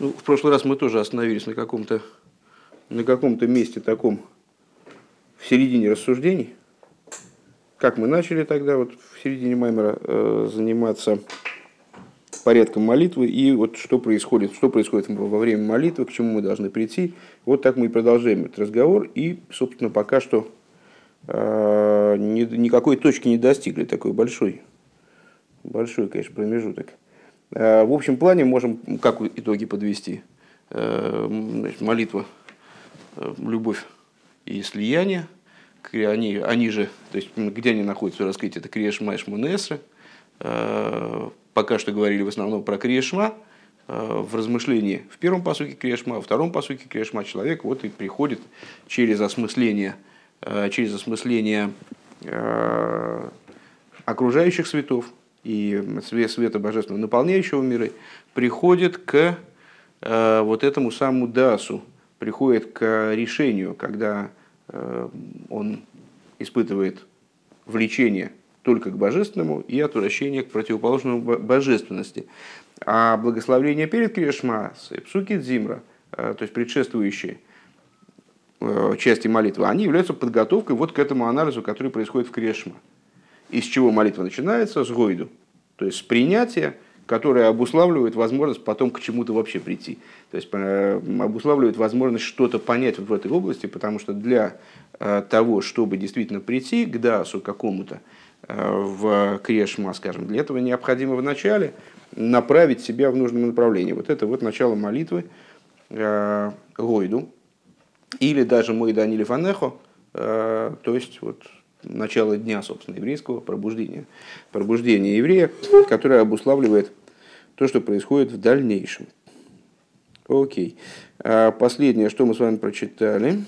Ну, в прошлый раз мы тоже остановились на каком-то на каком-то месте таком в середине рассуждений. Как мы начали тогда вот в середине Маймера э, заниматься порядком молитвы и вот что происходит, что происходит во время молитвы, к чему мы должны прийти. Вот так мы и продолжаем этот разговор и, собственно, пока что э, ни, никакой точки не достигли, такой большой, большой, конечно, промежуток. Э, в общем плане можем как итоги подвести. Э, значит, молитва, э, любовь и слияние, они, они же, то есть где они находятся в раскрытии, это Крия Шма и Шмунесры. Пока что говорили в основном про Крия Шма, в размышлении в первом посуке Крешма, во втором посуке Крешма человек вот и приходит через осмысление, через осмысление окружающих светов, и свет света божественного, наполняющего миры, приходит к э, вот этому самому дасу, приходит к решению, когда э, он испытывает влечение только к божественному и отвращение к противоположному божественности. А благословление перед Крешма, псуки дзимра, э, то есть предшествующие части молитвы, они являются подготовкой вот к этому анализу, который происходит в Крешма. Из чего молитва начинается? С гойду. То есть с принятия, которое обуславливает возможность потом к чему-то вообще прийти. То есть э, обуславливает возможность что-то понять в этой области, потому что для э, того, чтобы действительно прийти к дасу какому-то э, в крешма, скажем, для этого необходимо вначале направить себя в нужном направлении. Вот это вот начало молитвы Гойду, или даже мой Данили Фанехо, то есть вот начало дня, собственно, еврейского пробуждения. Пробуждение еврея, которое обуславливает то, что происходит в дальнейшем. Окей. А последнее, что мы с вами прочитали.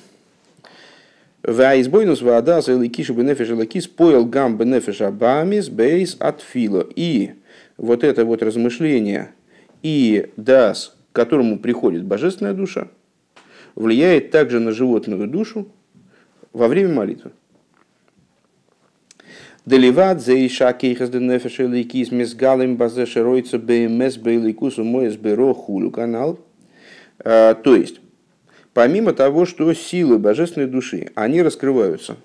Ваизбойнус вода за ликиши бенефиш лакис поел гам бенефиш абамис бейс от фила. И вот это вот размышление и дас, к которому приходит божественная душа, влияет также на животную душу во время молитвы. Деливат за иша кейхас де нефеш лейкис мезгалим базе шеройца бмс бейликусу моес беро хулю канал. То есть, помимо того, что силы божественной души, они раскрываются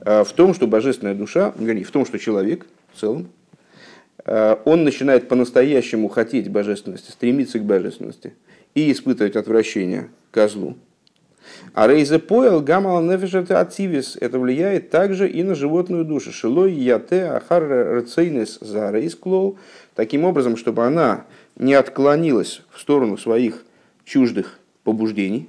в том, что божественная душа, вернее, в том, что человек в целом, он начинает по-настоящему хотеть божественности, стремиться к божественности и испытывать отвращение к злу. А рейзе поел гамал нефешет ацивис. Это влияет также и на животную душу. Шилой яте ахар рецейнес за рейсклол. Таким образом, чтобы она не отклонилась в сторону своих чуждых побуждений.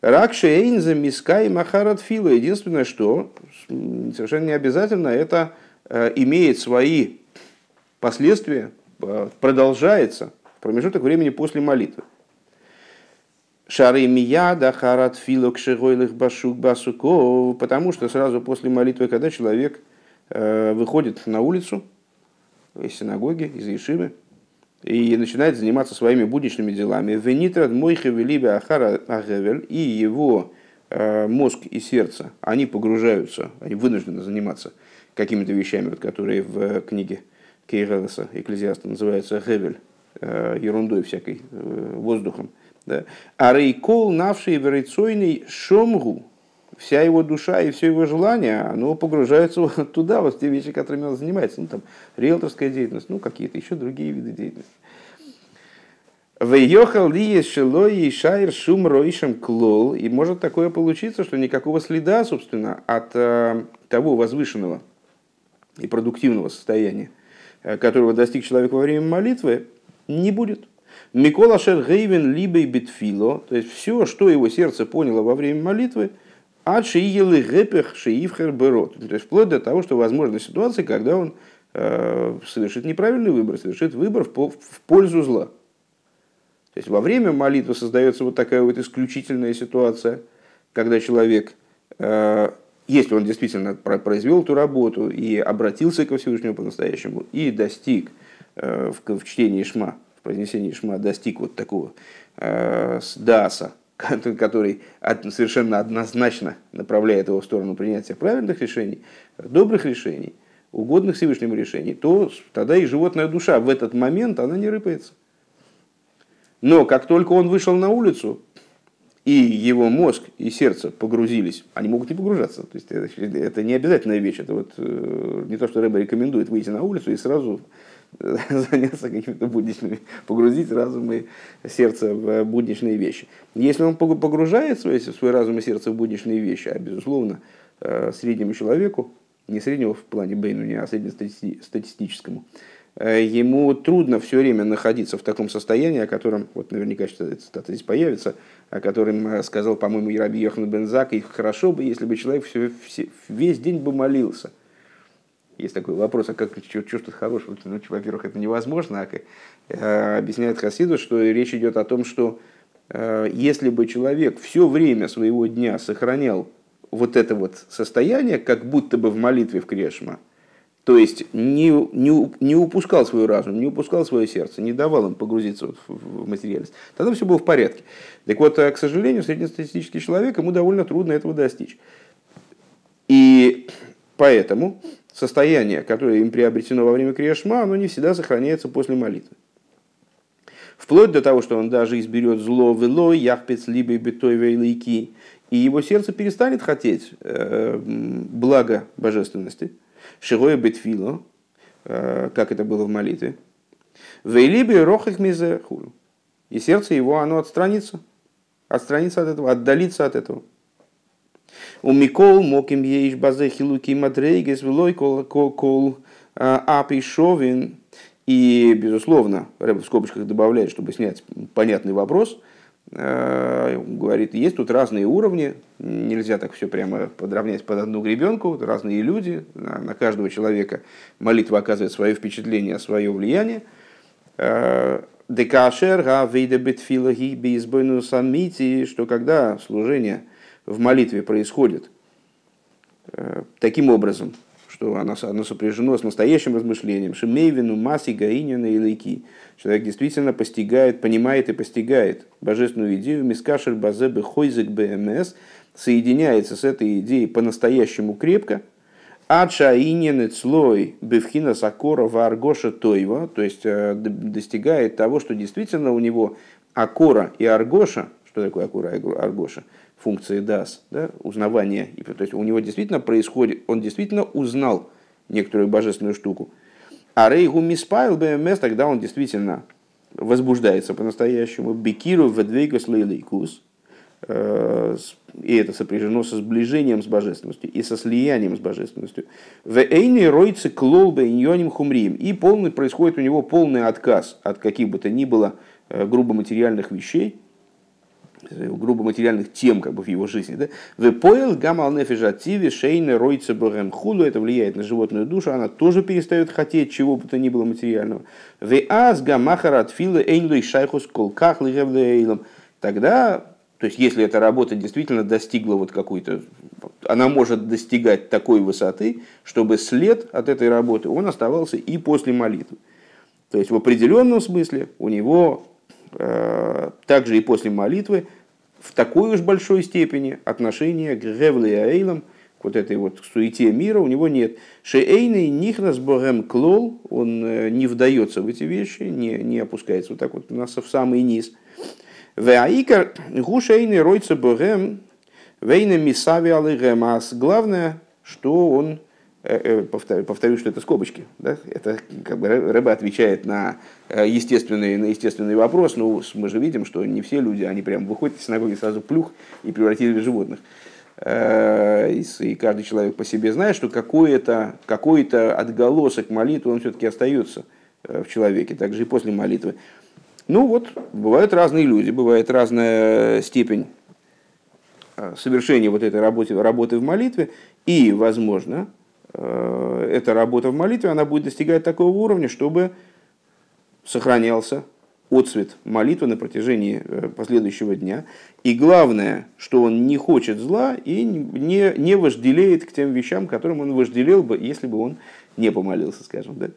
Ракше эйнза миска и махарат фила. Единственное, что совершенно не обязательно, это э, имеет свои последствия, э, продолжается промежуток времени после молитвы. Шары мияда харат филок шигойлых башук басуко, потому что сразу после молитвы, когда человек э, выходит на улицу из синагоги, из Ешивы, и начинает заниматься своими будничными делами. Венитрад мойхе велибе ахара агевель, и его э, мозг и сердце, они погружаются, они вынуждены заниматься какими-то вещами, вот, которые в книге Кейрелеса, Экклезиаста, называются гевель, э, ерундой всякой, воздухом. Да? А рейкол, навший верейцойный шомгу, вся его душа и все его желание, оно погружается туда, вот те вещи, которыми он занимается. Ну, там, риэлторская деятельность, ну, какие-то еще другие виды деятельности. Вейохал ли и шайр шум роишем клол. И может такое получиться, что никакого следа, собственно, от э, того возвышенного и продуктивного состояния, э, которого достиг человек во время молитвы, не будет. Микола Шергейвен либо битфило, то есть все, что его сердце поняло во время молитвы, от шиилы гепех шиивхер берот. То есть вплоть до того, что возможна ситуация, когда он э, совершит неправильный выбор, совершит выбор в, в пользу зла. То есть во время молитвы создается вот такая вот исключительная ситуация, когда человек, э, если он действительно произвел эту работу и обратился ко Всевышнему по-настоящему и достиг э, в чтении Шма, произнесении Шма достиг вот такого э, даса, который совершенно однозначно направляет его в сторону принятия правильных решений, добрых решений, угодных Всевышнему решений, то тогда и животная душа в этот момент, она не рыпается. Но как только он вышел на улицу, и его мозг и сердце погрузились, они могут не погружаться. То есть это, это не обязательная вещь. Это вот э, не то, что Рэба рекомендует выйти на улицу и сразу заняться какими-то будничными, погрузить разум и сердце в будничные вещи. Если он погружает свой, свой разум и сердце в будничные вещи, а безусловно э, среднему человеку, не среднего в плане Бейну, не а среднестатистическому, э, ему трудно все время находиться в таком состоянии, о котором, вот наверняка цитата здесь появится, о котором э, сказал, по-моему, Раби Йохан Бензак, и хорошо бы, если бы человек все, все, весь день бы молился. Есть такой вопрос, а как, что, что тут хорошего? Ну, во-первых, это невозможно. А, э, объясняет Хасиду, что речь идет о том, что э, если бы человек все время своего дня сохранял вот это вот состояние, как будто бы в молитве в Крешма, то есть не, не, не упускал свой разум, не упускал свое сердце, не давал им погрузиться в, в материальность. Тогда все было в порядке. Так вот, э, к сожалению, среднестатистический человек, ему довольно трудно этого достичь. И поэтому состояние, которое им приобретено во время Криашма, оно не всегда сохраняется после молитвы. Вплоть до того, что он даже изберет зло вело, яхпец либо битой вейлайки, и его сердце перестанет хотеть э, блага божественности – Шигоя бетфило, э, как это было в молитве. Вейлиби рохах мизе И сердце его, оно отстранится. Отстранится от этого, отдалится от этого. У Микол моким ейш базе хилуки мадрейгес влой кол кол э, апишовин. И, безусловно, Рэб в скобочках добавляет, чтобы снять понятный вопрос – Э, говорит, есть тут разные уровни, нельзя так все прямо подравнять под одну гребенку, разные люди, на каждого человека молитва оказывает свое впечатление, свое влияние. Э, Декашер, гавейда бетфилаги бейсбойну самити, что когда служение в молитве происходит э, таким образом, что оно, оно сопряжено с настоящим размышлением, шемейвину, масси, гаинина и лейки – Человек действительно постигает, понимает и постигает божественную идею. Мискашер базебе хойзек бмс, соединяется с этой идеей по-настоящему крепко, Ача инен слой бевхина сакора варгоша тойва, то есть э, достигает того, что действительно у него акора и аргоша, что такое акора и аргоша, функции дас, да, узнавание, то есть у него действительно происходит, он действительно узнал некоторую божественную штуку, а рейгу миспайл БМС, тогда он действительно возбуждается по-настоящему. Бекиру ведвейгас лейлейкус. Э, и это сопряжено со сближением с божественностью и со слиянием с божественностью. В эйни ройцы клолбе иньоним хумрием. И полный, происходит у него полный отказ от каких бы то ни было э, грубо материальных вещей, грубо материальных тем как бы, в его жизни. Да? В поел гамал нефижативе шейны ройцы богем худу, это влияет на животную душу, она тоже перестает хотеть чего бы то ни было материального. В аз гамахарат филы эйнлой шайхус колках лигевлейлом. Тогда, то есть если эта работа действительно достигла вот какой-то, она может достигать такой высоты, чтобы след от этой работы, он оставался и после молитвы. То есть в определенном смысле у него также и после молитвы в такой уж большой степени отношения к Гевле и Аэйлам, к вот этой вот суете мира у него нет. Шеэйный нихнас богем клол, он э, не вдается в эти вещи, не, не опускается вот так вот у нас в самый низ. Веаикар гушейный ройца богем вейна мисави алыгемас. Главное, что он Э, э, повторю, повторю, что это скобочки. Да? Это как бы рыба отвечает на э, естественный, на естественный вопрос, но мы же видим, что не все люди, они прям выходят из синагоги сразу плюх и превратили в животных. И каждый человек по себе знает, что какой-то какой отголосок молитвы, он все-таки остается в человеке, также и после молитвы. Ну вот, бывают разные люди, бывает разная степень совершения вот этой работы, работы в молитве, и, возможно, Э, эта работа в молитве, она будет достигать такого уровня, чтобы сохранялся отцвет молитвы на протяжении э, последующего дня. И главное, что он не хочет зла и не, не вожделеет к тем вещам, которым он вожделел бы, если бы он не помолился, скажем. Да?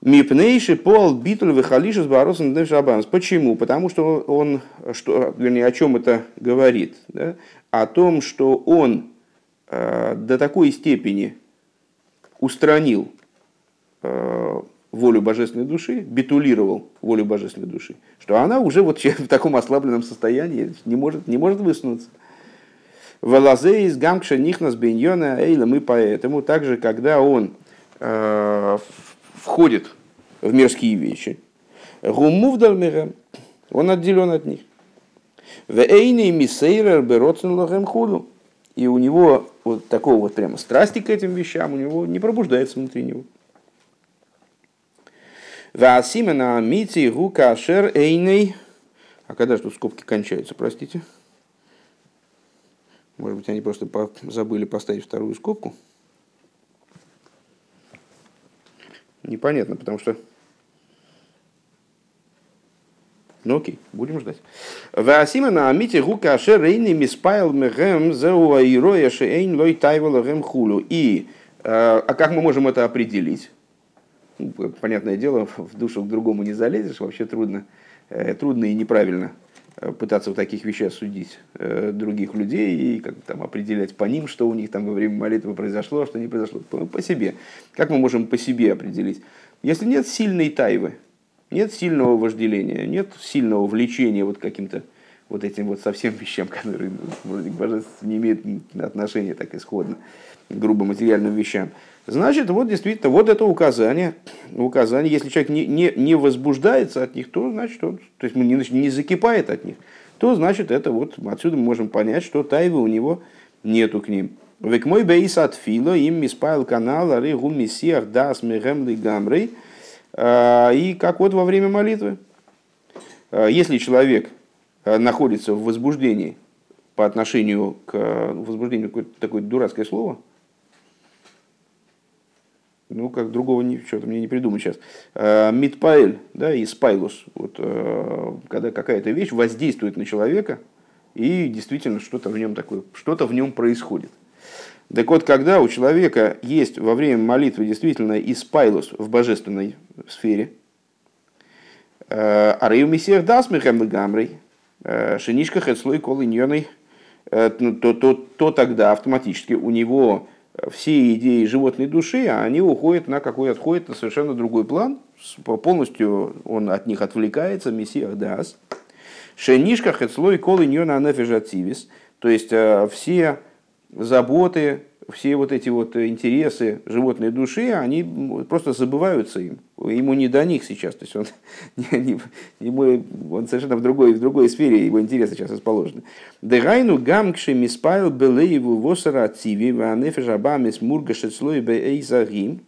Мипнейши пол битуль выхалиши с баросом Почему? Потому что он, что, вернее, о чем это говорит? Да? О том, что он э, до такой степени устранил э, волю божественной души, битулировал волю божественной души, что она уже вот в таком ослабленном состоянии не может, не может высунуться. Валазе из гамкша нихнас беньона эйла мы поэтому также, когда он э, входит в мирские вещи, гумувдалмера, он отделен от них. В эйне мисейрер бероцен худу. И у него вот такого вот прямо страсти к этим вещам у него не пробуждается внутри него. Васимена мити гука шер эйней. А когда же тут скобки кончаются, простите? Может быть, они просто забыли поставить вторую скобку. Непонятно, потому что... Ну окей, будем ждать. Васима на амите рука ашер рейни миспайл мехем зеуа ироя шейн лой тайвала гем хулу. И, э, а как мы можем это определить? Ну, понятное дело, в душу к другому не залезешь, вообще трудно, э, трудно и неправильно Э, пытаться в таких вещах судить других людей и как там определять по ним, что у них там во время молитвы произошло, а что не произошло, по себе. Как мы можем по себе определить? Если нет сильной тайвы, нет сильного вожделения, нет сильного влечения вот каким-то вот этим вот совсем вещам, которые вроде к божеству не имеют отношения так исходно, к грубо материальным вещам, Значит, вот действительно, вот это указание, указание, если человек не, не, не возбуждается от них, то значит он, то есть не, не закипает от них, то значит это вот, отсюда мы можем понять, что тайвы у него нету к ним. Век мой бейс от фило, им миспайл канал, ары гу миссиях дас мегем гамрей. А, и как вот во время молитвы. А, если человек а, находится в возбуждении по отношению к возбуждению, какое-то такое дурацкое слово – ну, как другого что-то мне не придумать сейчас. Э, Мидпаэль, да, и спайлус. Вот, э, когда какая-то вещь воздействует на человека, и действительно что-то в нем такое, что-то в нем происходит. Так вот, когда у человека есть во время молитвы действительно и спайлус в божественной сфере, а рейу мессиях дас мехем гамрей, шинишка хецлой колыньоной, то, то, то тогда автоматически у него все идеи животной души, они уходят на какой отходят на совершенно другой план, полностью он от них отвлекается, мессиях дас. Шенишка хецлой колы ньона нефежативис, то есть э, все заботы, все вот эти вот интересы животной души, они просто забываются им. Ему не до них сейчас. То есть он, не, не, ему, он совершенно в другой, в другой сфере его интересы сейчас расположены. Дегайну гамкши миспайл белееву восара циви ванефежабами смургашецлой бейзагим.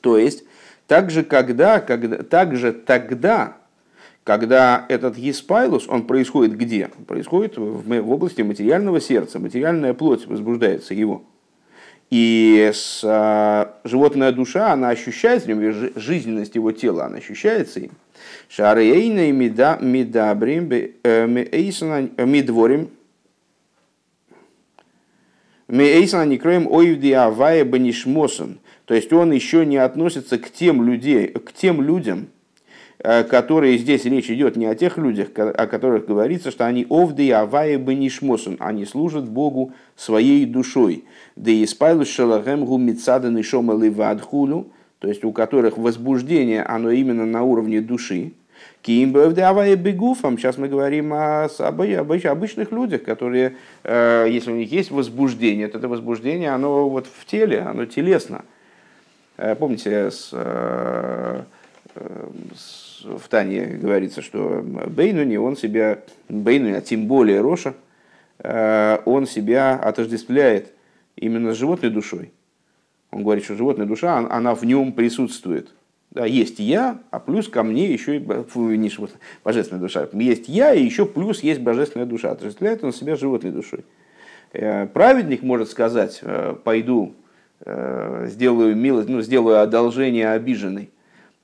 То есть, также, когда, когда, также тогда, когда этот еспайлус, он происходит где? Происходит в, области материального сердца, материальная плоть возбуждается его. И с, а, животная душа, она ощущается, жизненность его тела, она ощущается им. Шарейна и медабрим э, медворим Мейсана не кроем банишмосан. То есть он еще не относится к тем, людей, к тем людям, э, которые здесь речь идет не о тех людях, о которых говорится, что они овды авая банишмосан, они служат Богу своей душой. Да и спайлус шалахем гумицадан и шомалывадхулю, то есть у которых возбуждение, оно именно на уровне души. Бегуфам, сейчас мы говорим о обычных людях, которые, э, если у них есть возбуждение, то это возбуждение, оно вот в теле, оно телесно. Э, помните, с, э, с, в Тане говорится, что Бейнуни, он себя, Бейнуни, а тем более Роша, он себя отождествляет именно с животной душой. Он говорит, что животная душа, она в нем присутствует. Да, есть я, а плюс ко мне еще и фу, не животная, божественная душа. Есть я, и еще плюс есть божественная душа. Отождествляет он себя животной душой. Э, праведник может сказать, э, пойду, э, сделаю милость, ну, сделаю одолжение обиженной.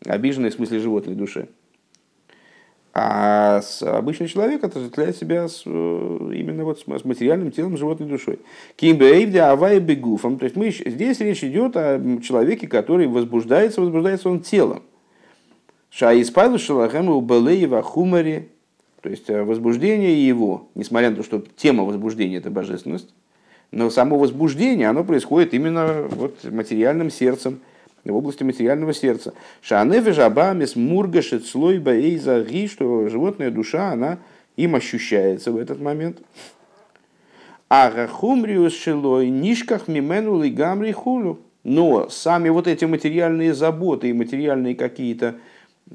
Обиженной в смысле животной души. А обычный человек отождествляет себя с, э, именно вот с материальным телом, животной душой. Кимбейвде авай бегуфом. То есть мы, здесь речь идет о человеке, который возбуждается, возбуждается он телом. Шаиспайлу шалахему балеева хумари. То есть э, возбуждение его, несмотря на то, что тема возбуждения это божественность, но само возбуждение, оно происходит именно вот материальным сердцем, в области материального сердца. Шанефе жабамис мургашет слой баэйза ги, что животная душа, она им ощущается в этот момент. А гахумриус шилой нишках мимену гамри хулю. Но сами вот эти материальные заботы и материальные какие-то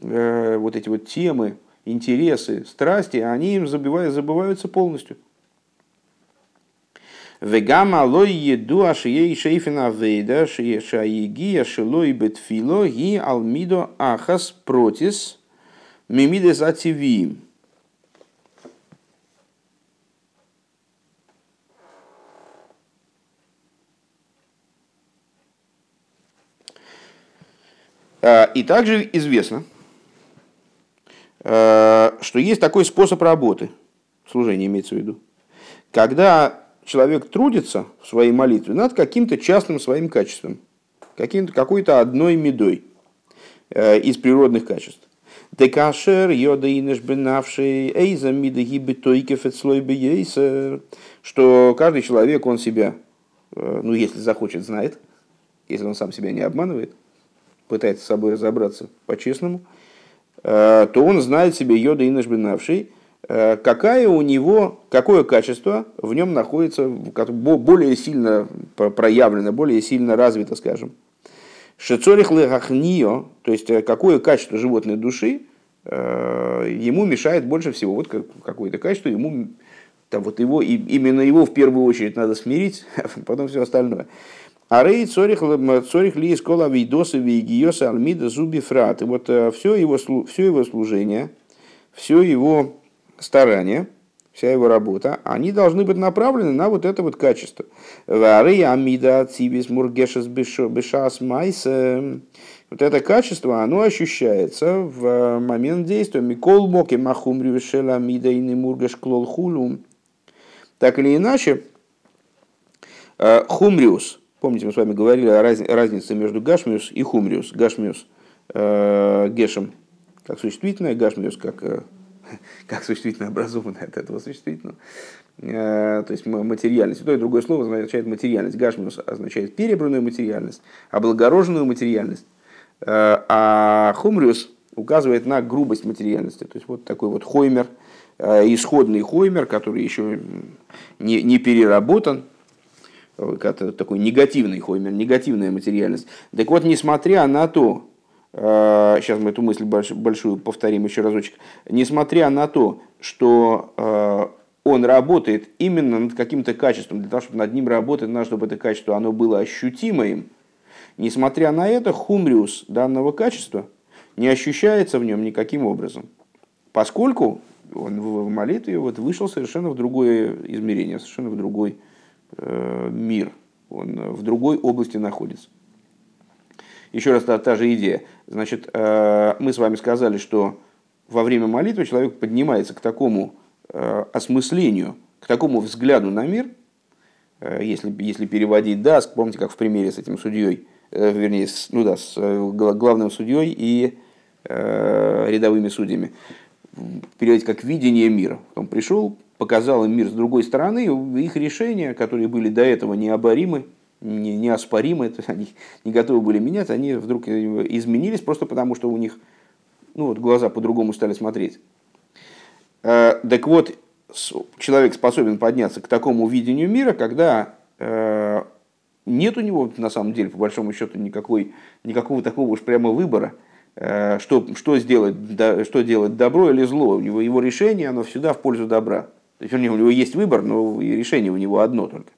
э, вот эти вот темы, интересы, страсти, они им забывают, забываются полностью. Вегама лой еду ашией шейфина вейда шаиги ашилой бетфило ги алмидо ахас протис мимидес ативиим. Э, и также известно, э, что есть такой способ работы, служение имеется в виду, когда человек трудится в своей молитве над каким-то частным своим качеством, каким-то, какой-то одной медой э, из природных качеств. Декашер, йода инеш бенавший, эйза мида гибетойкев слой что каждый человек, он себя, ну если захочет, знает, если он сам себя не обманывает – пытается с собой разобраться по-честному, э, то он знает себе йода и нашбинавший, э, какая у него, какое качество в нем находится, более сильно проявлено, более сильно развито, скажем. Шецорих лехахнио, то есть э, какое качество животной души ему мешает больше всего. Вот какое-то качество ему, там вот его, именно его в первую очередь надо смирить, а потом все остальное. Арей цорих, цорих ли из кола вейдоса вейгиоса альмида зуби фрат. И вот э, все его, все его служение, все его старание, вся его работа, они должны быть направлены на вот это вот качество. Арей амида цивис мургешес бешас майс. Вот это качество, оно ощущается в э, момент действия. Микол моки махум амида и мургеш клол хулум. Так или иначе, э, хумриус – Помните, мы с вами говорили о разнице между гашмиус и хумриус. Гашмиус э, гешем как существительное, гашмиус как, как существительно образованное от этого существительного. Э, то есть материальность. То и другое слово означает материальность. Гашмиус означает перебранную материальность, облагороженную материальность. Э, а хумриус указывает на грубость материальности. То есть вот такой вот хоймер, э, исходный хоймер, который еще не, не переработан, такой негативный хоймер, негативная материальность. Так вот, несмотря на то, сейчас э, мы эту мысль большую повторим еще разочек, несмотря на то, что э, он работает именно над каким-то качеством, для того, чтобы над ним работать, надо, чтобы это качество оно было ощутимым, несмотря на это, хумриус данного качества не ощущается в нем никаким образом, поскольку он в молитве вот вышел совершенно в другое измерение, совершенно в другой Э, мир, он в другой области находится. Еще раз та, та же идея. Значит, э, мы с вами сказали, что во время молитвы человек поднимается к такому э, осмыслению, к такому взгляду на мир, если, если переводить да, помните, как в примере с этим судьей, вернее, с, ну да, с главным судьей и рядовыми судьями, переводить как видение мира. Он пришел, показал им мир с другой стороны, их решения, которые были до этого необоримы, не, неоспоримы, то есть они не готовы были менять, они вдруг изменились просто потому, что у них ну, вот, глаза по-другому стали смотреть. Э, так вот, человек способен подняться к такому видению мира, когда э, нет у него, на самом деле, по большому счету, никакой, никакого такого уж прямо выбора, э, что, что, сделать, что делать, добро или зло. У него его решение, оно всегда в пользу добра. То есть, вернее, у него есть выбор, но решение у него одно только.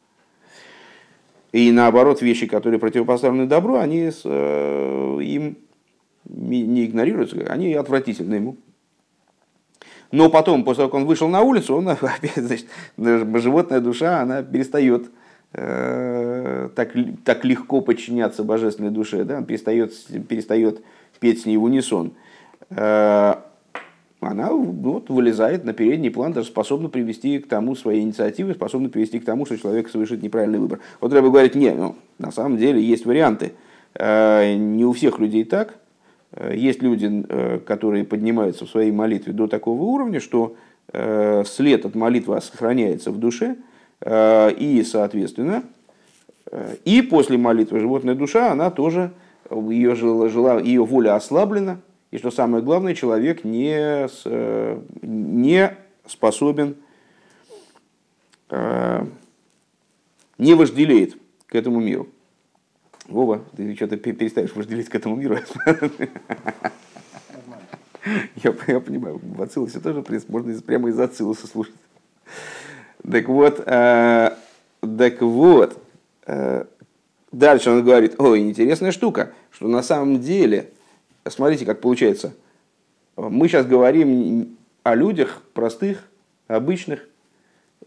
И наоборот, вещи, которые противопоставлены добру, они с, э, им не игнорируются, они отвратительны ему. Но потом, после того, как он вышел на улицу, он опять, значит, животная душа, она перестает э, так, так легко подчиняться божественной душе, да? он перестает, перестает петь с ней в унисон. Э, она вот, вылезает на передний план, даже способна привести к тому своей инициативы, способна привести к тому, что человек совершит неправильный выбор. Вот Рэба говорит, нет, ну, на самом деле есть варианты. Э, не у всех людей так. Э, есть люди, э, которые поднимаются в своей молитве до такого уровня, что след от молитвы сохраняется в душе, и, соответственно, и после молитвы животная душа, она тоже ее, жила, ее воля ослаблена, и что самое главное, человек не, не способен, не вожделеет к этому миру. Вова, ты что-то перестаешь вожделеть к этому миру. Я, я понимаю, в Ацилусе тоже, в принципе, можно прямо из Ацилуса слушать. Так вот, э, так вот, э, дальше он говорит, ой, интересная штука, что на самом деле, смотрите, как получается, мы сейчас говорим о людях простых, обычных,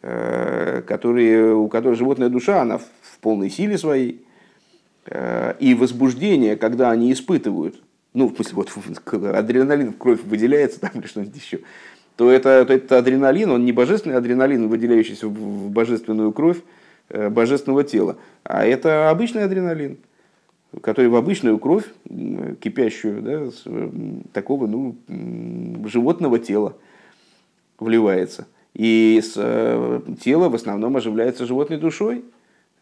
э, которые, у которых животная душа, она в полной силе своей, э, и возбуждение, когда они испытывают – ну, в смысле, вот адреналин в кровь выделяется там или что-нибудь еще, то это, то это адреналин, он не божественный адреналин, выделяющийся в божественную кровь э, божественного тела, а это обычный адреналин, который в обычную кровь, кипящую, да, такого ну, животного тела вливается. И с, э, тело в основном оживляется животной душой,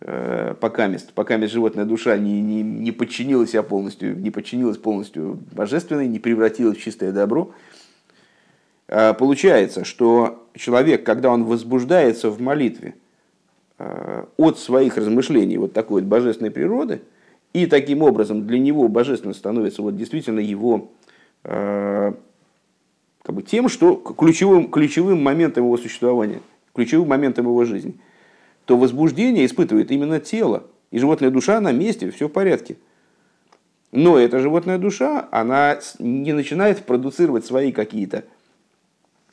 Э, пока мест, пока мест животная душа не, не, не подчинилась себя полностью, не подчинилась полностью божественной, не превратилась в чистое добро, э, получается, что человек, когда он возбуждается в молитве от своих размышлений вот такой вот божественной природы, и таким образом для него божественно становится вот действительно его как бы тем, что ключевым, ключевым моментом его существования, ключевым моментом его жизни – то возбуждение испытывает именно тело. И животная душа на месте, все в порядке. Но эта животная душа, она не начинает продуцировать свои какие-то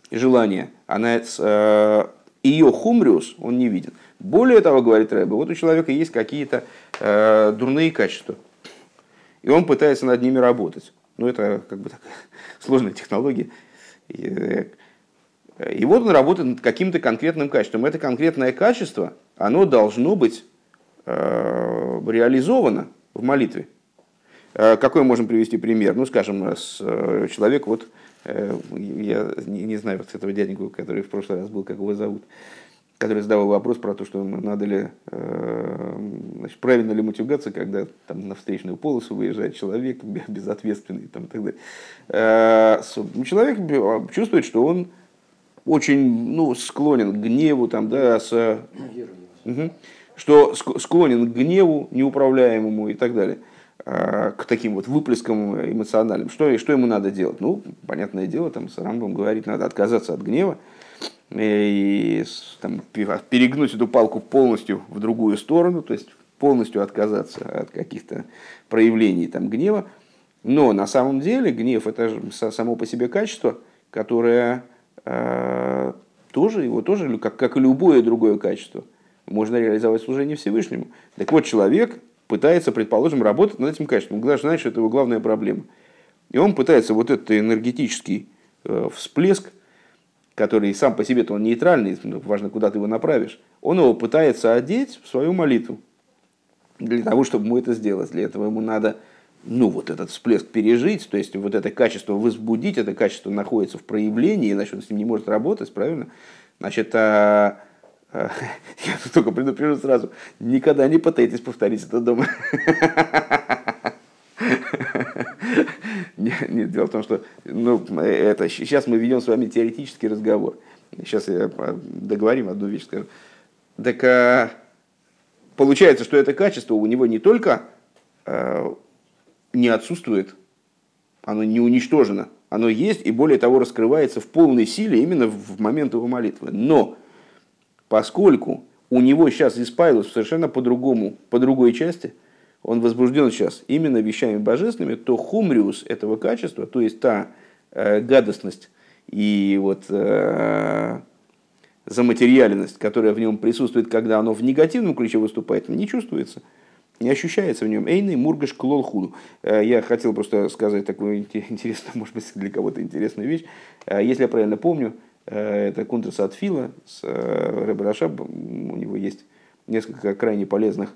желания. Она, э, ее хумриус он не видит. Более того, говорит Рэбе, вот у человека есть какие-то э, дурные качества. И он пытается над ними работать. Ну, это как бы такая сложная технология. И, э, и вот он работает над каким-то конкретным качеством. Это конкретное качество, оно должно быть э, реализовано в молитве. Э, какой можем привести пример? Ну, скажем, с, э, человек, вот, я не, не знаю вот этого дяденьку, который в прошлый раз был, как его зовут, который задавал вопрос про то, что надо ли, значит, правильно ли матюгаться, когда там на встречную полосу выезжает человек безответственный там, и так далее. Человек чувствует, что он очень ну, склонен к гневу, там, да, с, угу, что склонен к гневу неуправляемому и так далее, а, к таким вот выплескам эмоциональным. Что, что ему надо делать? Ну, понятное дело, там Сарамбам говорит, надо отказаться от гнева и там, перегнуть эту палку полностью в другую сторону, то есть полностью отказаться от каких-то проявлений там, гнева. Но на самом деле гнев это же само по себе качество, которое Э, тоже его тоже, как, как и любое другое качество, можно реализовать служение Всевышнему. Так вот, человек пытается, предположим, работать над этим качеством. Он даже знает, что это его главная проблема. И он пытается вот этот энергетический э, всплеск, который сам по себе-то он нейтральный, важно, куда ты его направишь, он его пытается одеть в свою молитву. Для того, чтобы ему это сделать. Для этого ему надо ну, вот этот всплеск пережить, то есть вот это качество возбудить, это качество находится в проявлении, иначе он с ним не может работать, правильно? Значит, а, а, я только предупрежу сразу, никогда не пытайтесь повторить это дома. Нет, нет, дело в том, что ну, это, сейчас мы ведем с вами теоретический разговор. Сейчас я договорим одну вещь, скажу. Так а, получается, что это качество у него не только а, не отсутствует, оно не уничтожено, оно есть и более того раскрывается в полной силе именно в момент его молитвы. Но поскольку у него сейчас испавилось совершенно по-другому, по другой части, он возбужден сейчас именно вещами божественными, то хумриус этого качества, то есть та э, гадостность и вот э, заматериальность, которая в нем присутствует, когда оно в негативном ключе выступает, не чувствуется не ощущается в нем эйный мургаш клол худу. Э, я хотел просто сказать такую интересную, может быть, для кого-то интересную вещь. Э, если я правильно помню, э, это Кунтрас от Фила с Ребрашаб. У него есть несколько крайне полезных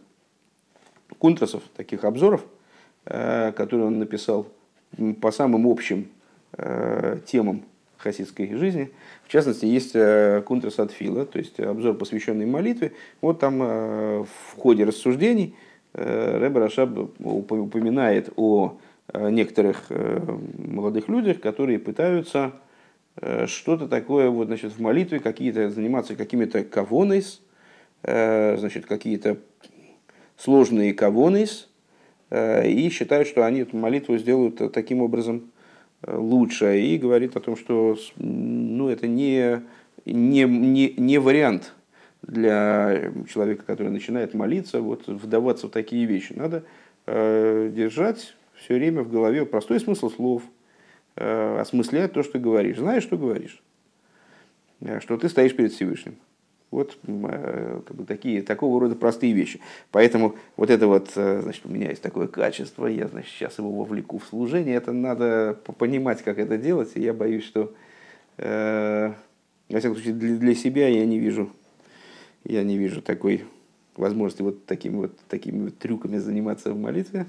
кунтрасов, таких обзоров, которые он написал по самым общим темам хасидской жизни. В частности, есть Кунтрас от Фила, то есть обзор, посвященный молитве. Вот там в ходе рассуждений – Рэб Рашаб упоминает о некоторых молодых людях, которые пытаются что-то такое вот, значит, в молитве, какие-то заниматься какими-то кавонейс, значит, какие-то сложные кавонейс, и считают, что они эту молитву сделают таким образом лучше, и говорит о том, что ну, это не, не, не, не вариант для человека, который начинает молиться, вот, вдаваться в такие вещи. Надо э, держать все время в голове простой смысл слов, э, осмыслять то, что говоришь. Знаешь, что говоришь? Э, что ты стоишь перед Всевышним. Вот э, как бы, такие, такого рода простые вещи. Поэтому вот это вот, э, значит, у меня есть такое качество, я, значит, сейчас его вовлеку в служение, это надо понимать, как это делать, и я боюсь, что, э, во всяком случае, для, для себя я не вижу я не вижу такой возможности вот такими вот, такими вот трюками заниматься в молитве.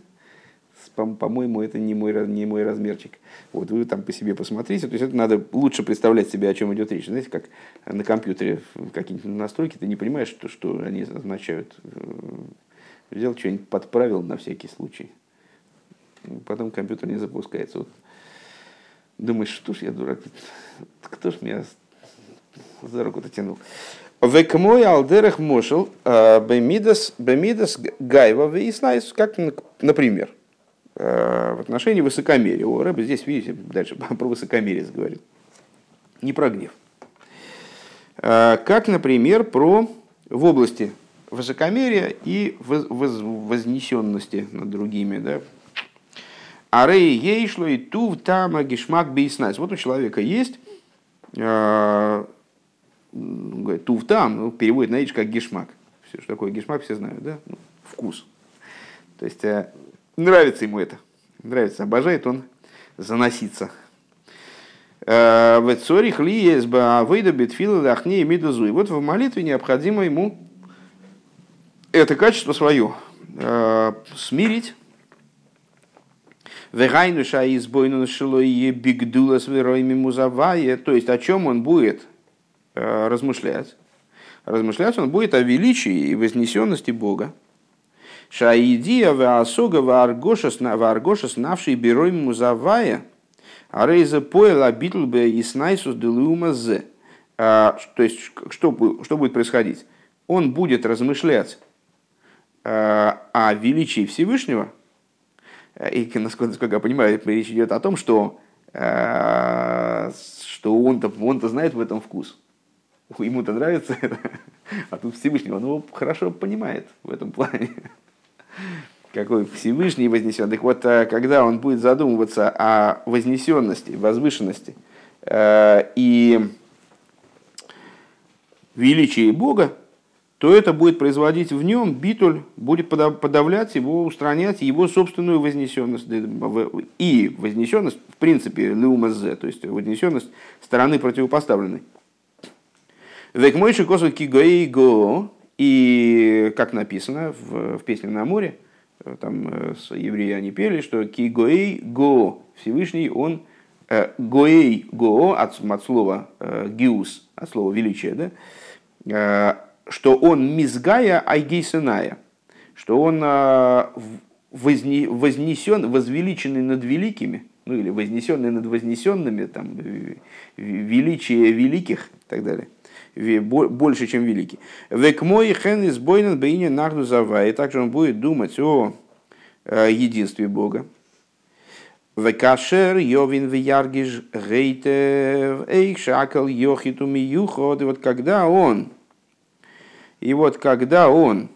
По-моему, это не мой, не мой размерчик. Вот вы там по себе посмотрите. То есть это надо лучше представлять себе, о чем идет речь. Знаете, как на компьютере какие-нибудь настройки, ты не понимаешь, что, что они означают. Взял что-нибудь, подправил на всякий случай. Потом компьютер не запускается. Вот. Думаешь, что ж я дурак, кто ж меня за руку-то тянул. וכמו על דרך משל э, במידת גאווה והתנשאות, как, например, э, в отношении высокомерия. О, Ребе здесь, видите, дальше про высокомерие говорит. Не про гнев. Э, как, например, про в области высокомерия и вознесенности над другими. Да? Арей ейшло и тув тама гишмак бейснайс. Вот у человека есть говорит, туфтам, ну, переводит на как гешмак. Все, что такое гешмак, все знают, да? Ну, вкус. То есть э, нравится ему это. Нравится, обожает он заноситься. Э, в цорих ли есть бы выйда битфила лахне и мидазу. И вот в молитве необходимо ему это качество свое э, смирить. Вегайнуша избойну шилой бигдула с музавая. То есть о чем он будет Э, размышлять. Размышлять он будет о величии и вознесенности Бога. Шаидия ваасога вааргошас навший берой музавая, а рейза поэла битлбе и снайсус делума зе. А, то есть, что, что будет происходить? Он будет размышлять э, о величии Всевышнего, и, насколько, насколько я понимаю, речь идет о том, что, э, что он-то, он-то знает в этом вкус ему-то нравится это, а тут Всевышний, он его хорошо понимает в этом плане. Какой Всевышний вознесен. Так вот, э, когда он будет задумываться о вознесенности, возвышенности э, и величии Бога, то это будет производить в нем битуль, будет подавлять его, устранять его собственную вознесенность. И вознесенность, в принципе, леумазе, то есть вознесенность стороны противопоставленной. Век мойши косу кигоиго, и как написано в, в песне на море, э, там э, с евреи они пели, что кигоей го, Всевышний, он э, гоей го, от, от слова э, гиус, от слова величие, да, э, что он мизгая айгейсеная, что он э, возне, вознесен, возвеличенный над великими, ну или вознесенный над вознесенными, там, величие великих и так далее больше, чем великий. Век мой хен из бойнен бейне нахду зава. И также он будет думать о э, единстве Бога. Векашер йовин вияргиш гейте эйх шакал йохиту миюхот. И вот когда он, и вот когда он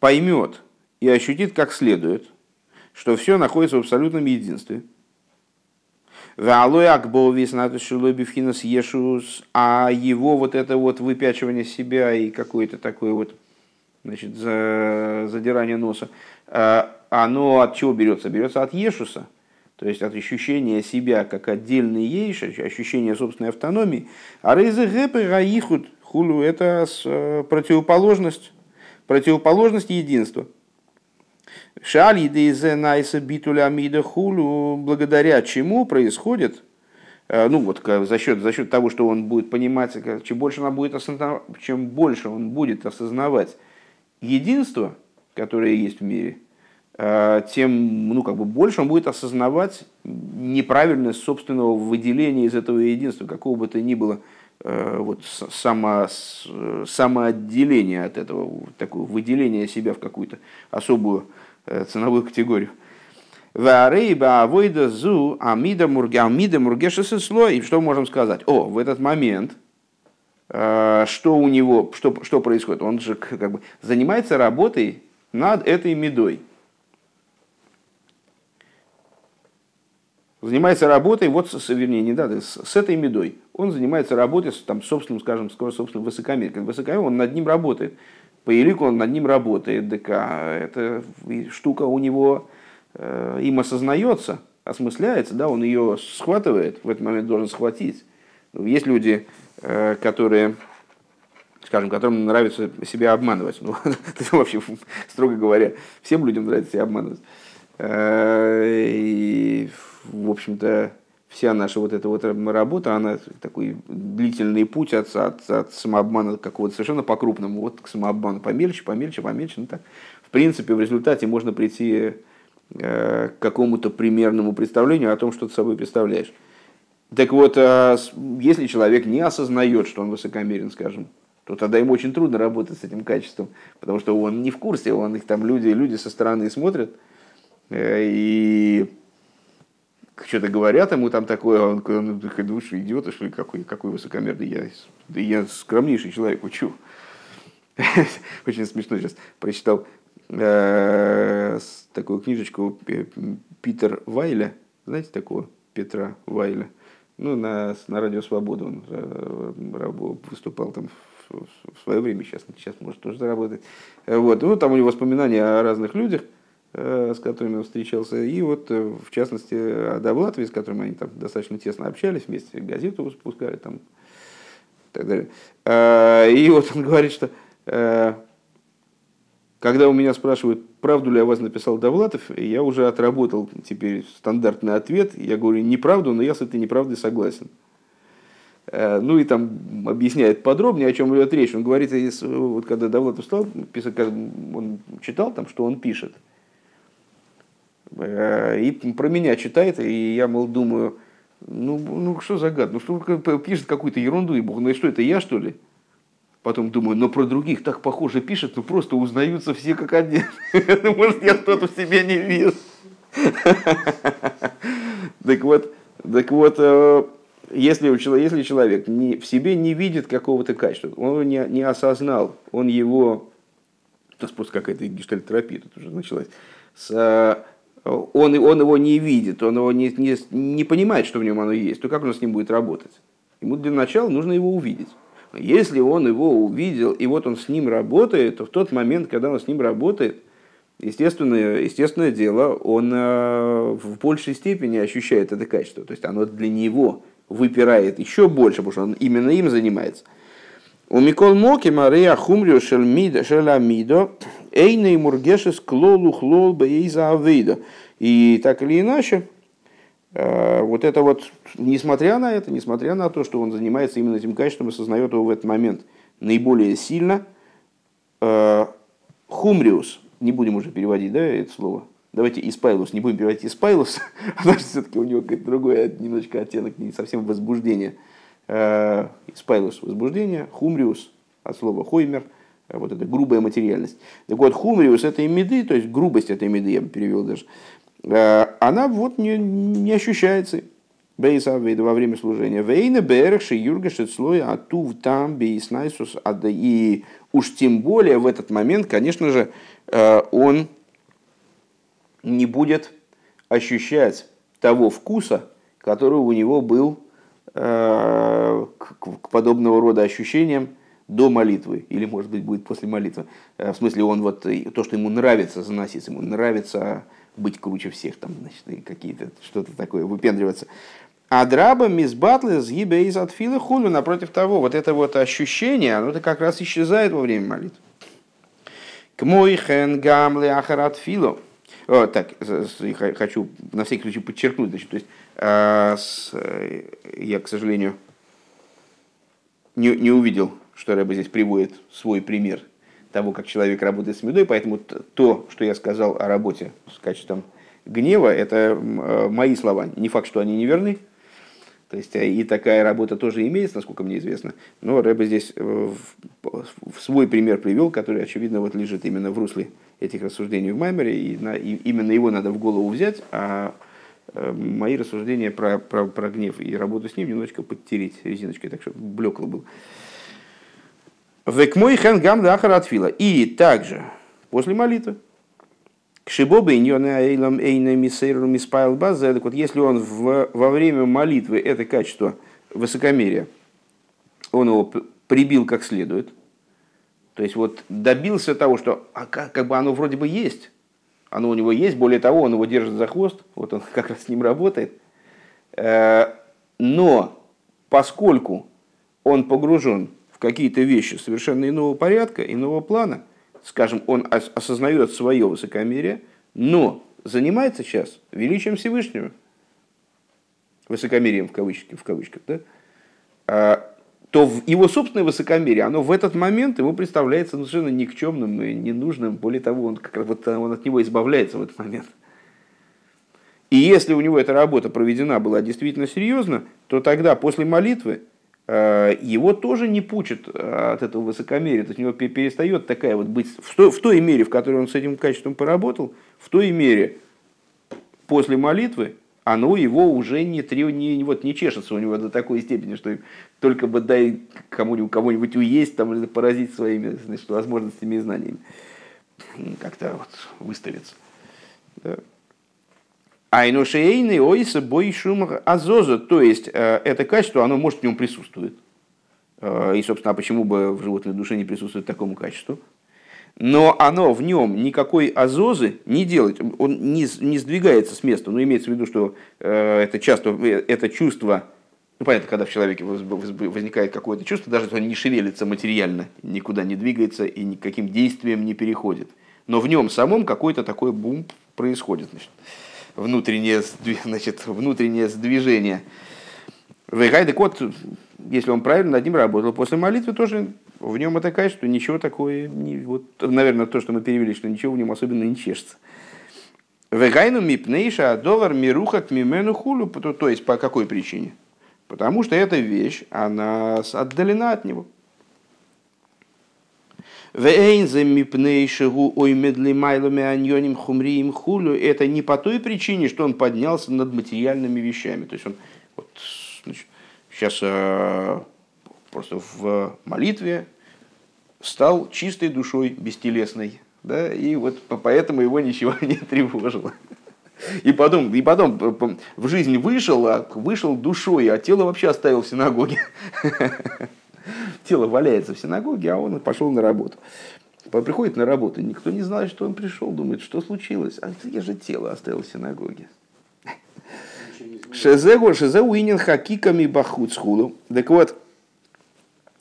поймет и ощутит как следует, что все находится в абсолютном единстве – Валой Акбовис Натушилобивхинас Ешус, а его вот это вот выпячивание себя и какое-то такое вот значит, задирание носа, а, оно от чего берется? Берется от Ешуса, то есть от ощущения себя как отдельный ейш, ощущения собственной автономии. А рейзы гэпы раихут хулу – это э, противоположность, противоположность единства – Шаль найса битуля амида хулу, благодаря чему происходит, э, ну вот за счет, за счет того, что он будет понимать, чем больше, она будет осознавать, чем больше он будет осознавать единство, которое есть в мире, э, тем ну, как бы больше он будет осознавать неправильность собственного выделения из этого единства, какого бы то ни было э, вот, само, самоотделение от этого, такое выделение себя в какую-то особую ценовую категорию. Варейба авойда зу амида амида слой. И что можем сказать? О, в этот момент, э, что у него, что, что происходит? Он же как бы занимается работой над этой медой. Занимается работой, вот, с, вернее, не надо, с, с этой медой. Он занимается работой с там, собственным, скажем, собственным высокомерием. Высокомерие, он над ним работает. По елику он над ним работает. ДК. Это штука у него Э, им осознается, осмысляется, да, он ее схватывает, в этот момент должен схватить. Ну, есть люди, э, которые, скажем, которым нравится себя обманывать. Ну, вообще, строго говоря, всем людям нравится себя обманывать. Э, в общем-то, вся наша вот эта вот работа, она такой длительный путь от, от, от самообмана какого-то совершенно по-крупному, вот к самообману помельче, помельче, помельче. Ну, так. В принципе, в результате можно прийти Э, к какому-то примерному представлению о том, что ты собой представляешь. Так вот, а если человек не осознает, что он высокомерен, скажем, то тогда ему очень трудно работать с этим качеством, потому что он не в курсе, он их там люди, люди со стороны смотрят э, и что-то говорят ему там такое, он, он такой, ну что, идиот, что ли, какой, какой высокомерный я, да я скромнейший человек, учу. Очень смешно сейчас прочитал Э, такую книжечку Питер Вайля, знаете такого Петра Вайля? Ну, на, на Радио Свобода он э, выступал там в, свое время, сейчас, сейчас может тоже заработать. Э, вот. Ну, там у него воспоминания о разных людях, с которыми он встречался. И вот, в частности, о Довлатове, с которым они там достаточно тесно общались, вместе газету выпускали там и так далее. И вот он говорит, что когда у меня спрашивают, правду ли о вас написал Довлатов, я уже отработал теперь стандартный ответ. Я говорю, неправду, но я с этой неправдой согласен. Э, ну и там объясняет подробнее, о чем идет речь. Он говорит, вот когда Довлатов стал писать, он читал там, что он пишет. Э, и про меня читает, и я, мол, думаю, ну, ну что за гад, ну что пишет какую-то ерунду, и бог, ну что это я что ли? Потом думаю, но про других так похоже пишет, ну просто узнаются все как один. Ну, может, я что-то в себе не вижу. Так вот, так вот, э, если, если человек не, в себе не видит какого-то качества, он не, не осознал, он его, тут просто какая-то гештальтерапия тут уже началась, с, э, он, он его не видит, он его не, не, не понимает, что в нем оно есть, то как он с ним будет работать? Ему для начала нужно его увидеть. Если он его увидел, и вот он с ним работает, то в тот момент, когда он с ним работает, естественное, естественное дело, он э, в большей степени ощущает это качество. То есть оно для него выпирает еще больше, потому что он именно им занимается. У Микол Моки Мария Хумрио Шеламидо Эйней Мургешес Клолу Хлол Бейза Авейдо. И так или иначе, Э, вот это вот, несмотря на это, несмотря на то, что он занимается именно этим качеством, осознает его в этот момент наиболее сильно, э, хумриус, не будем уже переводить, да, это слово, давайте испайлус, не будем переводить испайлус, потому что все-таки у него какой-то другой немножечко оттенок, не совсем возбуждение. Э, испайлус – возбуждение, хумриус от слова хоймер, вот это грубая материальность. Так вот, хумриус – это и меды, то есть грубость этой меды, я бы перевел даже. Э, она вот не, не ощущается во время служения. Вейна береши юргашет слой атув там бейснайсус и уж тем более в этот момент, конечно же, э, он не будет ощущать того вкуса, который у него был э, к подобного рода ощущениям до молитвы, или, может быть, будет после молитвы. В смысле, он вот то, что ему нравится заносить, ему нравится быть круче всех, там, значит, какие-то, что-то такое, выпендриваться. А драба мисбатлы сгибе из отфила хулю, напротив того, вот это вот ощущение, оно то как раз исчезает во время молитвы. К мой хен гамле ахарат фило. Так, хочу на всякий случай подчеркнуть, значит, то есть, э, я, к сожалению, не, не увидел, что Рэба здесь приводит свой пример того, как человек работает с медой, поэтому то, что я сказал о работе с качеством гнева, это мои слова. Не факт, что они неверны, то есть и такая работа тоже имеется, насколько мне известно. Но Рэбе здесь в свой пример привел, который, очевидно, вот лежит именно в русле этих рассуждений в Маймере, и, на, и именно его надо в голову взять, а э, мои рассуждения про, про, про гнев и работу с ним немножечко подтереть резиночкой, так чтобы блекло был. Век мой хэн гам отфила. И также после молитвы. Кшибобы эйлам миспайл база. Так вот, если он в, во время молитвы это качество высокомерия, он его прибил как следует, то есть вот добился того, что а как, как бы оно вроде бы есть, оно у него есть, более того, он его держит за хвост, вот он как раз с ним работает. Э, но поскольку он погружен какие-то вещи совершенно иного порядка, иного плана, скажем, он осознает свое высокомерие, но занимается сейчас величием Всевышнего, высокомерием в кавычках, в кавычках да? А, то его собственное высокомерие, оно в этот момент ему представляется совершенно никчемным и ненужным. Более того, он, как, вот, он от него избавляется в этот момент. И если у него эта работа проведена была действительно серьезно, то тогда после молитвы э, его тоже не пучит э, от этого высокомерия. То есть у него перестает такая вот быть в той, в той мере, в которой он с этим качеством поработал, в той мере после молитвы оно его уже не, не, вот, не чешется у него до такой степени, что только бы дай кому-нибудь, кого-нибудь уесть там, или поразить своими значит, возможностями и знаниями. Как-то вот выставиться. Да. Айнушейный ойса бой шум азоза. То есть, э, это качество, оно может в нем присутствует. Э, и, собственно, а почему бы в животной душе не присутствует такому качеству? но оно в нем никакой азозы не делает, он не, не сдвигается с места. Ну, имеется в виду, что э, это часто, это чувство, ну, понятно, когда в человеке возникает какое-то чувство, даже если он не шевелится материально, никуда не двигается и никаким действием не переходит. Но в нем самом какой-то такой бум происходит. Значит, внутреннее, значит, внутреннее сдвижение. Вегайдек, вот, если он правильно над ним работал, после молитвы тоже в нем это качество, ничего такое, не, вот, наверное, то, что мы перевели, что ничего в нем особенно не чешется. Вегайну мипнейша доллар мирухат мимену хулю, то есть по какой причине? Потому что эта вещь, она отдалена от него. Это не по той причине, что он поднялся над материальными вещами. То есть он вот, значит, сейчас э, просто в молитве стал чистой душой, бестелесной. Да, и вот поэтому его ничего не тревожило. И потом, и потом в жизнь вышел, а вышел душой, а тело вообще оставил в синагоге. Тело валяется в синагоге, а он пошел на работу. Приходит на работу, никто не знает, что он пришел, думает, что случилось. А я же тело оставил в синагоге. Шезегу, шезегу инин хакиками бахут схулу. Так вот,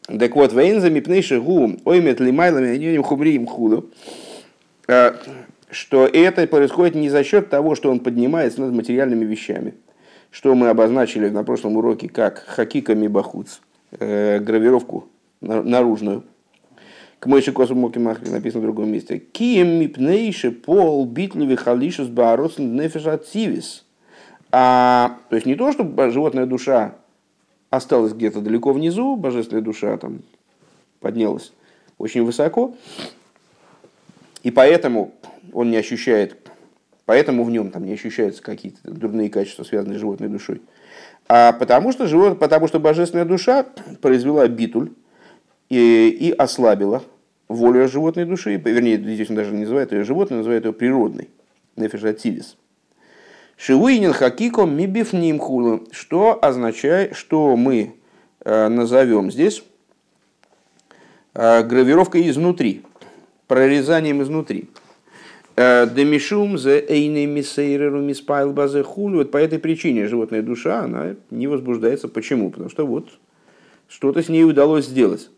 так вот, военза мипнейши гу оймет лимайлами аньоним хубриим худу, что это происходит не за счет того, что он поднимается над материальными вещами, что мы обозначили на прошлом уроке как хакиками бахуц, э, гравировку наружную. К мойши косу моки махли написано в другом месте. Кием мипнейши пол битливи халишус бааросен нефеша цивис. А, то есть не то, что животная душа осталась где-то далеко внизу, божественная душа там поднялась очень высоко, и поэтому он не ощущает, поэтому в нем там не ощущаются какие-то дурные качества, связанные с животной душой. А потому что, живот, потому что божественная душа произвела битуль и, и ослабила волю животной души, вернее, здесь он даже не называет ее животной, называет ее природной, нефишативис. Шиуинин хакиком мибифним хулу, что означает, что мы э, назовем здесь э, гравировкой изнутри, прорезанием изнутри. Э, Демишум за эйны мисейреру миспайл базе хулю. Вот по этой причине животная душа, она не возбуждается. Почему? Потому что вот что-то с ней удалось сделать.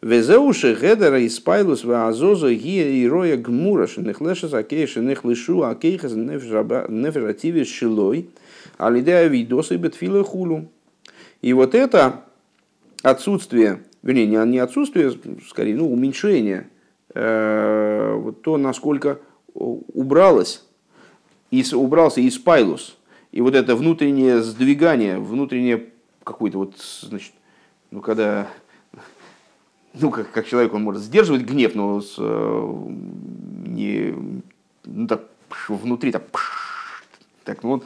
Везеуши гедера испайлус ваазоза гия и роя гмура шенехлеша закейша нехлешу акейхас неферативис шилой алидея видоса и бетфила хулу. И вот это отсутствие, вернее, не отсутствие, скорее, ну, уменьшение то, насколько убралось, убрался из пайлус, и вот это внутреннее сдвигание, внутреннее какое-то вот, значит, ну, когда, ну, как, как человек, он может сдерживать гнев, но с, не, ну, так, внутри так, так, ну, он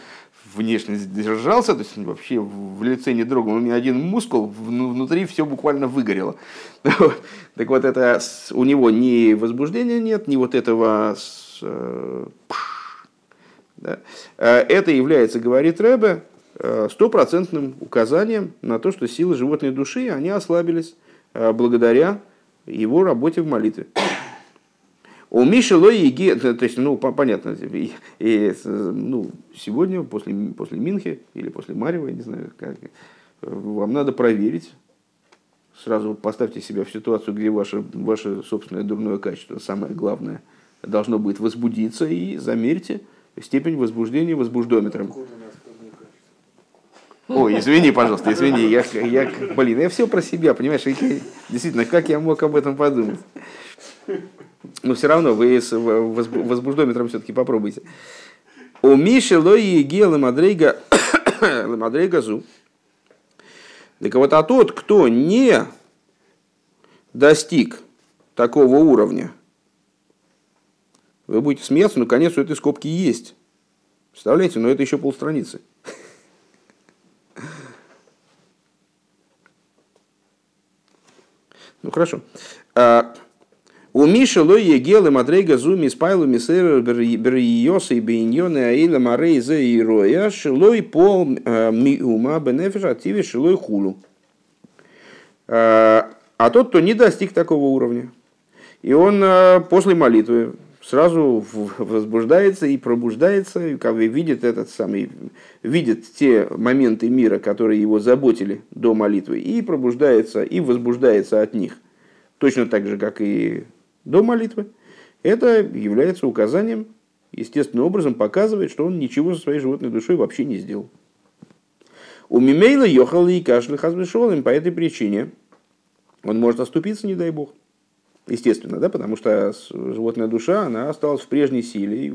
внешне сдержался, то есть вообще в лице не дрогнул ни один мускул, внутри все буквально выгорело. Так вот, это у него ни возбуждения нет, ни вот этого э. Э, это является, говорит Рэбе, э, стопроцентным указанием на то, что силы животной души, они ослабились благодаря его работе в молитве. У Миши Лоиги, то есть, ну, понятно, и, и, ну, сегодня, после, после Минхи или после Марева, я не знаю, как, вам надо проверить, сразу поставьте себя в ситуацию, где ваше, ваше собственное дурное качество, самое главное, должно будет возбудиться, и замерьте степень возбуждения возбуждометром. Ой, извини, пожалуйста, извини, я, я, блин, я все про себя, понимаешь, действительно, как я мог об этом подумать? Но все равно вы с возбуждометром все-таки попробуйте. У Миши Лои Гела Мадрейга Мадрейга Зу. Так вот, а тот, кто не достиг такого уровня, вы будете смеяться, но конец у этой скобки есть. Представляете, но это еще полстраницы. Ну хорошо. У Миши лой егелы мадрейга зуми спайлу мисера бериоса и бейньоны аиля марей зе и роя шилой пол э, миума бенефиш ативи шилой хулу. А, а тот, кто не достиг такого уровня, и он э, после молитвы сразу возбуждается и пробуждается, и как бы видит этот самый, видит те моменты мира, которые его заботили до молитвы, и пробуждается, и возбуждается от них. Точно так же, как и до молитвы, это является указанием, естественным образом показывает, что он ничего со своей животной душой вообще не сделал. У Мимейла ехал и кашель хазбешолым по этой причине. Он может оступиться, не дай бог. Естественно, да, потому что животная душа, она осталась в прежней силе.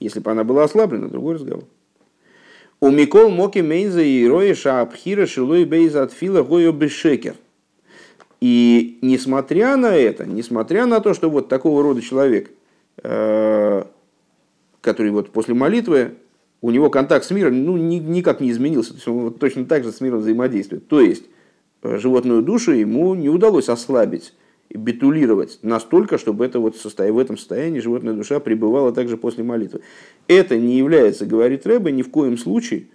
Если бы она была ослаблена, другой разговор. У Микол Моки Мейнза и Роя Шаабхира Шилой Бейза Атфила Гойо Бешекер – и несмотря на это, несмотря на то, что вот такого рода человек, э, который вот после молитвы, у него контакт с миром ну, никак не изменился, то есть он вот точно так же с миром взаимодействует. То есть э, животную душу ему не удалось ослабить битулировать настолько, чтобы это вот состоя... в этом состоянии животная душа пребывала также после молитвы. Это не является, говорит Рэбе, ни в коем случае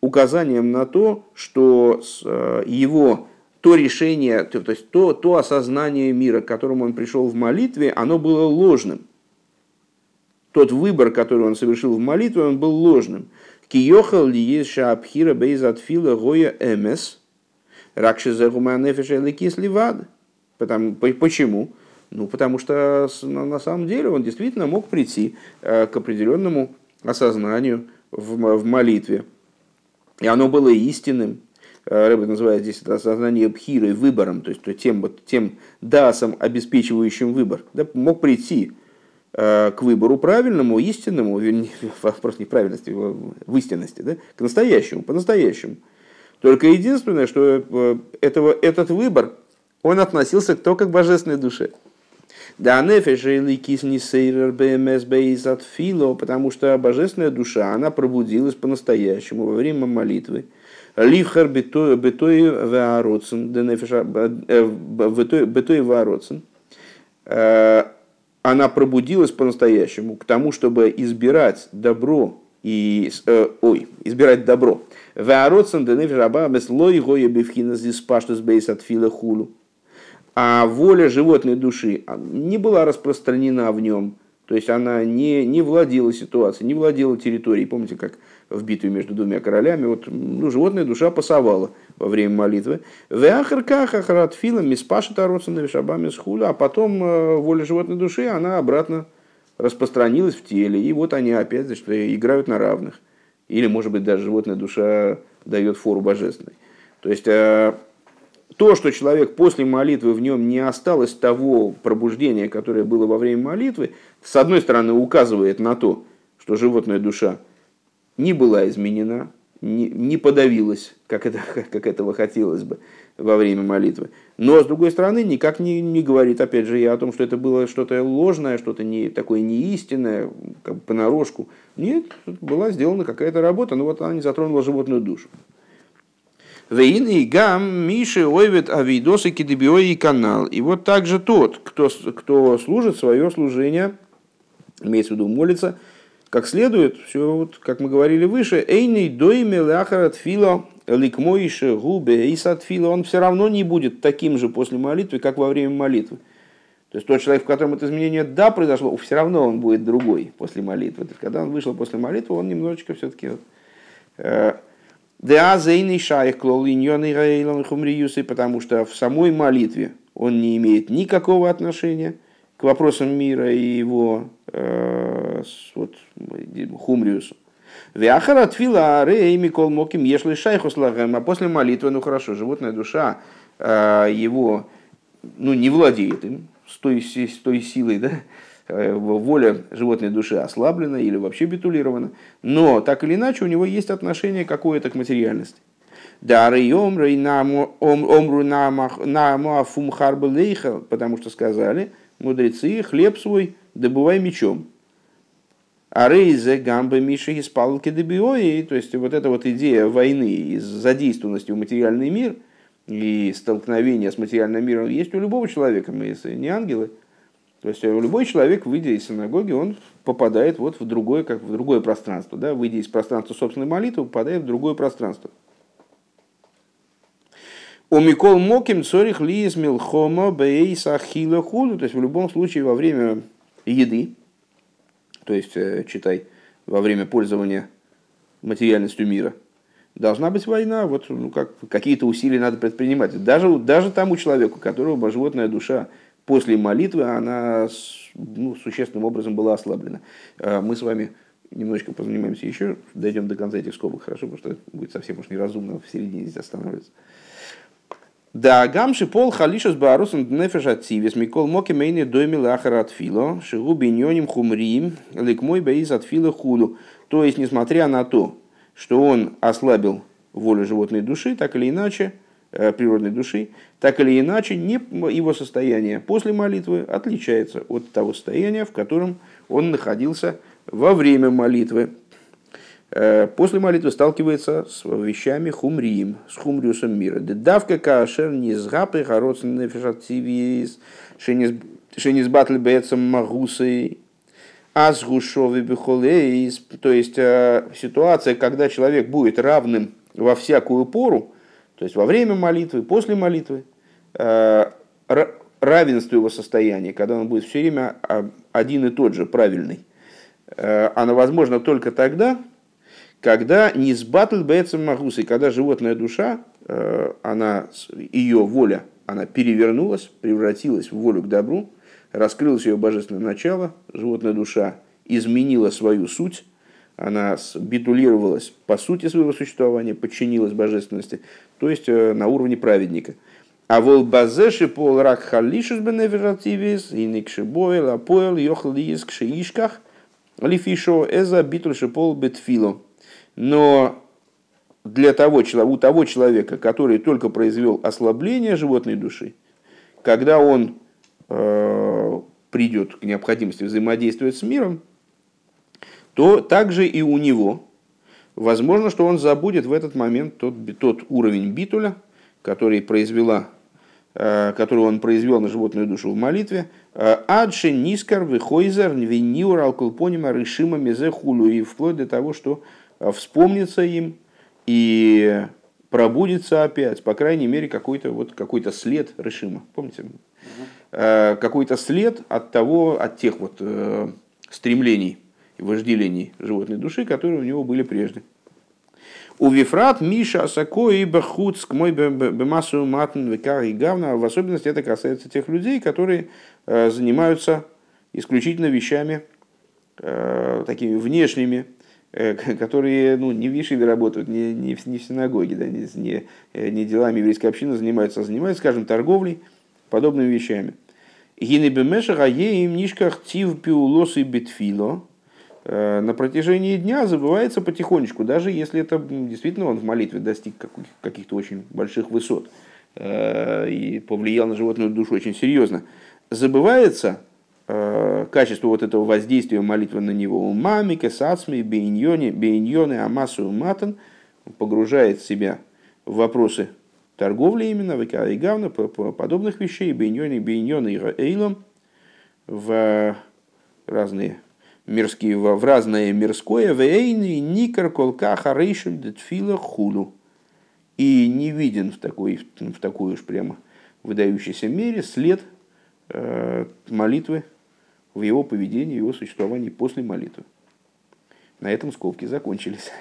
указанием на то, что э, его то решение, то, то есть то, то осознание мира, к которому он пришел в молитве, оно было ложным. Тот выбор, который он совершил в молитве, он был ложным. Киохал ли есть шаабхира бейзат фила гоя эмес, ракши загуманефеша лекис ливад. Почему? Ну, потому что на самом деле он действительно мог прийти э, к определенному осознанию в, молитве. И оно было истинным, Рэбе называет здесь это осознание бхирой, выбором, то есть тем, вот, тем дасом, обеспечивающим выбор, да, мог прийти э, к выбору правильному, истинному, вопрос не правильности, в истинности, да, к настоящему, по-настоящему. Только единственное, что э, этого, этот выбор, он относился только к божественной душе. Да, нефеш бейзат фило, потому что божественная душа, она пробудилась по-настоящему во время молитвы. Ливхар бетой ваароцен, бетой ваароцен, она пробудилась по-настоящему к тому, чтобы избирать добро и э, ой, избирать добро. Ваароцен денефиш раба лой гоя бифхина здесь паштус бейс от фила хулу. А воля животной души не была распространена в нем, то есть она не, не владела ситуацией, не владела территорией. Помните, как в битве между двумя королями, вот, ну, животная душа пасовала во время молитвы. А потом э, воля животной души, она обратно распространилась в теле. И вот они опять значит, играют на равных. Или, может быть, даже животная душа дает фору божественной. То есть, э, то, что человек после молитвы в нем не осталось того пробуждения, которое было во время молитвы, с одной стороны указывает на то, что животная душа не была изменена, не, подавилась, как, это, как этого хотелось бы во время молитвы. Но, с другой стороны, никак не, не говорит, опять же, я о том, что это было что-то ложное, что-то не, такое неистинное, как бы понарошку. Нет, была сделана какая-то работа, но вот она не затронула животную душу. Вейн и гам Миши ойвет авидосы кидебиой канал. И вот также тот, кто, кто служит свое служение, имеется в виду молится, как следует, все вот, как мы говорили выше, эйный дойме ляхарат фило ликмоише губе и сатфила, он все равно не будет таким же после молитвы, как во время молитвы. То есть тот человек, в котором это изменение да произошло, все равно он будет другой после молитвы. То есть, когда он вышел после молитвы, он немножечко все-таки э, да, зейный шайх хумриюсы, потому что в самой молитве он не имеет никакого отношения к вопросам мира и его э, вот, хумриусу. Вяхара твила рей микол моким ешли шайхус А после молитвы, ну хорошо, животная душа э, его ну, не владеет им с той, с той силой, да, воля животной души ослаблена или вообще битулирована, но так или иначе у него есть отношение какое-то к материальности. Потому что сказали мудрецы, хлеб свой добывай мечом. А рейзе гамбы миши из палки добиои, то есть вот эта вот идея войны и задействованности в материальный мир и столкновения с материальным миром есть у любого человека, мы не ангелы – то есть э, любой человек, выйдя из синагоги, он попадает вот в другое, как в другое пространство. Да? Выйдя из пространства собственной молитвы, попадает в другое пространство. У Микол Моким Цорих Лиес Милхома Бейс Ахила Худу. То есть в любом случае во время еды, то есть э, читай, во время пользования материальностью мира, должна быть война, вот ну, как, какие-то усилия надо предпринимать. Даже, даже тому человеку, у которого животная душа после молитвы она ну, существенным образом была ослаблена. А мы с вами немножечко позанимаемся еще, дойдем до конца этих скобок, хорошо, потому что будет совсем уж неразумно в середине здесь останавливаться. Да, гамши пол халишус барусом днефеш ацивес микол моки мейни дойми лахара от фило, шигу биньоним хумриим, ликмой бейз от фила худу. То есть, несмотря на то, что он ослабил волю животной души, так или иначе, природной души, так или иначе не, его состояние после молитвы отличается от того состояния, в котором он находился во время молитвы. Э, после молитвы сталкивается с вещами хумрием, с хумриусом мира. Давка кашер городцен нефишативис, шенис батль бецам магусой, азгушовый бихолейс. То есть э, ситуация, когда человек будет равным во всякую пору, то есть во время молитвы, после молитвы, э, равенство его состояния, когда он будет все время один и тот же, правильный, э, оно возможно только тогда, когда не с батл бэцем магусой, когда животная душа, э, она, ее воля, она перевернулась, превратилась в волю к добру, раскрылось ее божественное начало, животная душа изменила свою суть, она битулировалась по сути своего существования, подчинилась божественности, то есть э, на уровне праведника. А вол базеши пол рак халишус беневеративис, и никшибойл, апоэл, йохлиис, кшеишках, лифишо, эза битульши пол бетфило. Но для того, у того человека, который только произвел ослабление животной души, когда он э, придет к необходимости взаимодействовать с миром, то также и у него возможно, что он забудет в этот момент тот, тот уровень битуля, который произвела э, который он произвел на животную душу в молитве, э, адши нискар вихойзер вениур алкулпонима решима мезе хулю, и вплоть до того, что э, вспомнится им и пробудится опять, по крайней мере, какой-то вот, какой след решима. Помните? Угу. Какой-то след от того, от тех вот стремлений, и вожделений животной души, которые у него были прежде. У Вифрат Миша Асако и Бахуцк мой Бемасу Матн Викар и Гавна. В особенности это касается тех людей, которые э, занимаются исключительно вещами э, такими внешними, которые ну, не в Ешиве работают, не, не, в, не в синагоге, да, не, не, не делами еврейской общины занимаются, а занимаются, скажем, торговлей, подобными вещами. Гинебемешаха им нишках тив пиулос и битфило. На протяжении дня забывается потихонечку, даже если это действительно он в молитве достиг каких-то очень больших высот и повлиял на животную душу очень серьезно. Забывается Э, качество вот этого воздействия молитвы на него. Мами, кесацми, бейньоне, бейньоне, амасу, матан погружает себя в вопросы торговли именно, в гавна, подобных вещей, бейньоне, бейньоне и эйлом, в разные мирские, в разное мирское, в эйны, никар, колка, харейшель, детфила, хулу. И не виден в такой, в такой уж прямо выдающейся мере след э, молитвы в его поведении, в его существовании после молитвы. На этом скобки закончились.